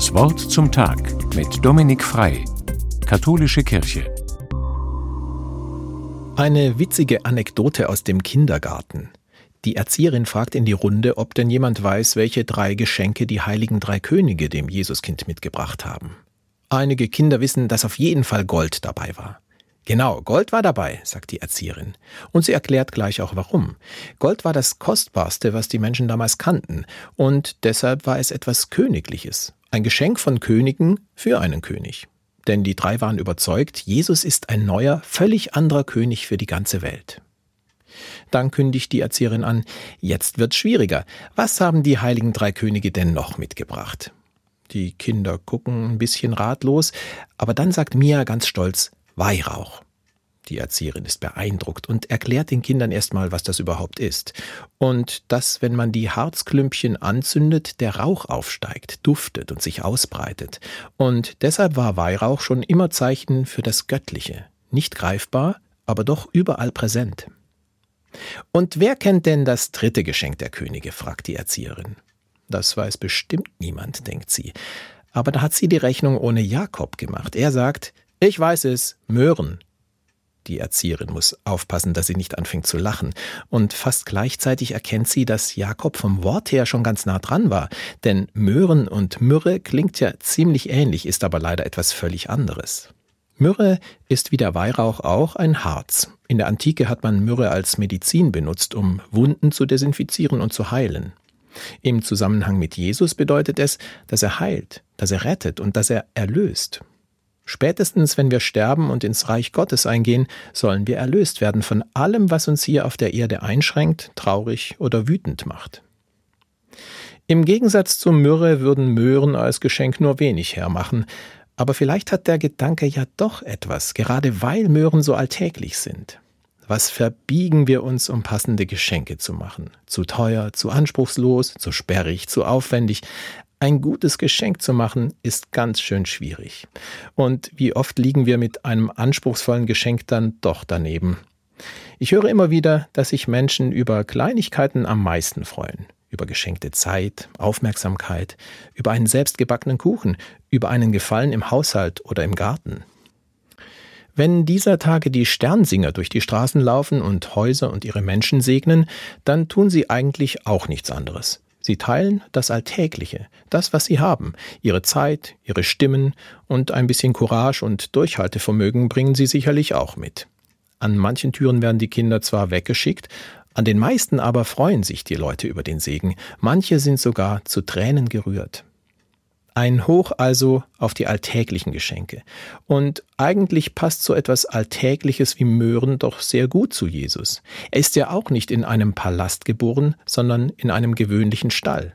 Das Wort zum Tag mit Dominik Frei, Katholische Kirche. Eine witzige Anekdote aus dem Kindergarten. Die Erzieherin fragt in die Runde, ob denn jemand weiß, welche drei Geschenke die heiligen drei Könige dem Jesuskind mitgebracht haben. Einige Kinder wissen, dass auf jeden Fall Gold dabei war. Genau, Gold war dabei, sagt die Erzieherin. Und sie erklärt gleich auch warum. Gold war das Kostbarste, was die Menschen damals kannten, und deshalb war es etwas Königliches, ein Geschenk von Königen für einen König. Denn die drei waren überzeugt, Jesus ist ein neuer, völlig anderer König für die ganze Welt. Dann kündigt die Erzieherin an, jetzt wird's schwieriger. Was haben die heiligen drei Könige denn noch mitgebracht? Die Kinder gucken ein bisschen ratlos, aber dann sagt Mia ganz stolz, Weihrauch. Die Erzieherin ist beeindruckt und erklärt den Kindern erstmal, was das überhaupt ist. Und dass, wenn man die Harzklümpchen anzündet, der Rauch aufsteigt, duftet und sich ausbreitet. Und deshalb war Weihrauch schon immer Zeichen für das Göttliche. Nicht greifbar, aber doch überall präsent. Und wer kennt denn das dritte Geschenk der Könige? fragt die Erzieherin. Das weiß bestimmt niemand, denkt sie. Aber da hat sie die Rechnung ohne Jakob gemacht. Er sagt, ich weiß es, Möhren. Die Erzieherin muss aufpassen, dass sie nicht anfängt zu lachen, und fast gleichzeitig erkennt sie, dass Jakob vom Wort her schon ganz nah dran war, denn Möhren und Myrrhe klingt ja ziemlich ähnlich, ist aber leider etwas völlig anderes. Myrrhe ist wie der Weihrauch auch ein Harz. In der Antike hat man Myrrhe als Medizin benutzt, um Wunden zu desinfizieren und zu heilen. Im Zusammenhang mit Jesus bedeutet es, dass er heilt, dass er rettet und dass er erlöst. Spätestens, wenn wir sterben und ins Reich Gottes eingehen, sollen wir erlöst werden von allem, was uns hier auf der Erde einschränkt, traurig oder wütend macht. Im Gegensatz zu Myrrhe würden Möhren als Geschenk nur wenig hermachen, aber vielleicht hat der Gedanke ja doch etwas, gerade weil Möhren so alltäglich sind. Was verbiegen wir uns, um passende Geschenke zu machen? Zu teuer, zu anspruchslos, zu sperrig, zu aufwendig. Ein gutes Geschenk zu machen ist ganz schön schwierig. Und wie oft liegen wir mit einem anspruchsvollen Geschenk dann doch daneben? Ich höre immer wieder, dass sich Menschen über Kleinigkeiten am meisten freuen. Über geschenkte Zeit, Aufmerksamkeit, über einen selbstgebackenen Kuchen, über einen Gefallen im Haushalt oder im Garten. Wenn dieser Tage die Sternsinger durch die Straßen laufen und Häuser und ihre Menschen segnen, dann tun sie eigentlich auch nichts anderes. Sie teilen das Alltägliche, das, was sie haben, ihre Zeit, ihre Stimmen und ein bisschen Courage und Durchhaltevermögen bringen sie sicherlich auch mit. An manchen Türen werden die Kinder zwar weggeschickt, an den meisten aber freuen sich die Leute über den Segen, manche sind sogar zu Tränen gerührt. Ein Hoch also auf die alltäglichen Geschenke. Und eigentlich passt so etwas Alltägliches wie Möhren doch sehr gut zu Jesus. Er ist ja auch nicht in einem Palast geboren, sondern in einem gewöhnlichen Stall.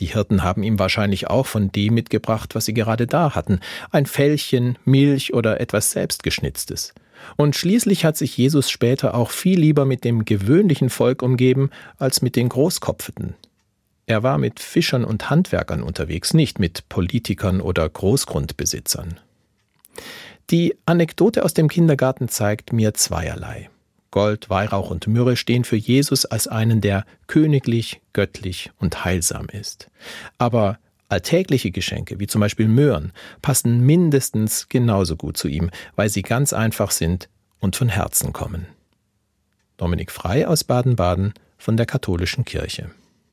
Die Hirten haben ihm wahrscheinlich auch von dem mitgebracht, was sie gerade da hatten, ein Fellchen, Milch oder etwas selbstgeschnitztes. Und schließlich hat sich Jesus später auch viel lieber mit dem gewöhnlichen Volk umgeben als mit den Großkopfeten. Er war mit Fischern und Handwerkern unterwegs, nicht mit Politikern oder Großgrundbesitzern. Die Anekdote aus dem Kindergarten zeigt mir zweierlei. Gold, Weihrauch und Myrrhe stehen für Jesus als einen, der königlich, göttlich und heilsam ist. Aber alltägliche Geschenke, wie zum Beispiel Möhren, passen mindestens genauso gut zu ihm, weil sie ganz einfach sind und von Herzen kommen. Dominik Frei aus Baden-Baden von der Katholischen Kirche.